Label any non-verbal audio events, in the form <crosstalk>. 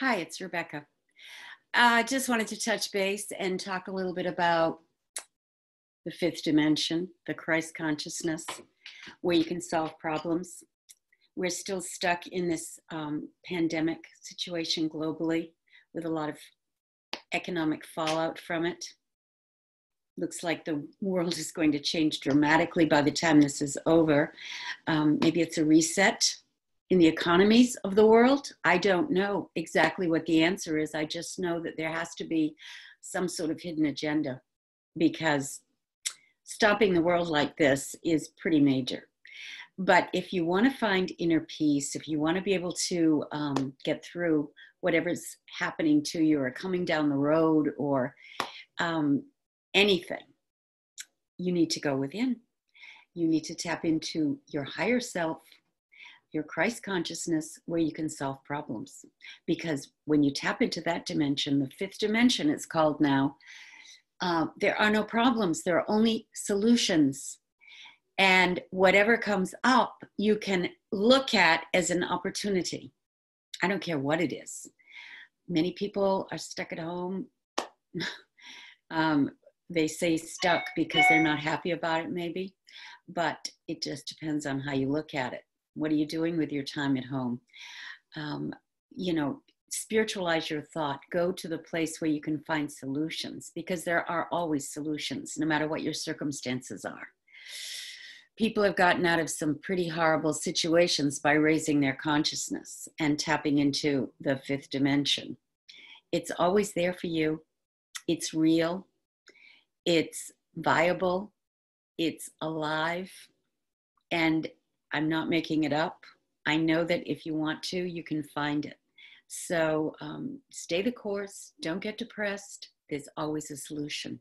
Hi, it's Rebecca. I uh, just wanted to touch base and talk a little bit about the fifth dimension, the Christ consciousness, where you can solve problems. We're still stuck in this um, pandemic situation globally with a lot of economic fallout from it. Looks like the world is going to change dramatically by the time this is over. Um, maybe it's a reset in the economies of the world? I don't know exactly what the answer is. I just know that there has to be some sort of hidden agenda because stopping the world like this is pretty major. But if you want to find inner peace, if you want to be able to um, get through whatever's happening to you or coming down the road or um, anything, you need to go within. You need to tap into your higher self your Christ consciousness where you can solve problems. Because when you tap into that dimension, the fifth dimension it's called now, uh, there are no problems, there are only solutions. And whatever comes up, you can look at as an opportunity. I don't care what it is. Many people are stuck at home. <laughs> um, they say stuck because they're not happy about it, maybe, but it just depends on how you look at it. What are you doing with your time at home? Um, you know, spiritualize your thought. Go to the place where you can find solutions because there are always solutions, no matter what your circumstances are. People have gotten out of some pretty horrible situations by raising their consciousness and tapping into the fifth dimension. It's always there for you. It's real. It's viable. It's alive. And I'm not making it up. I know that if you want to, you can find it. So um, stay the course, don't get depressed. There's always a solution.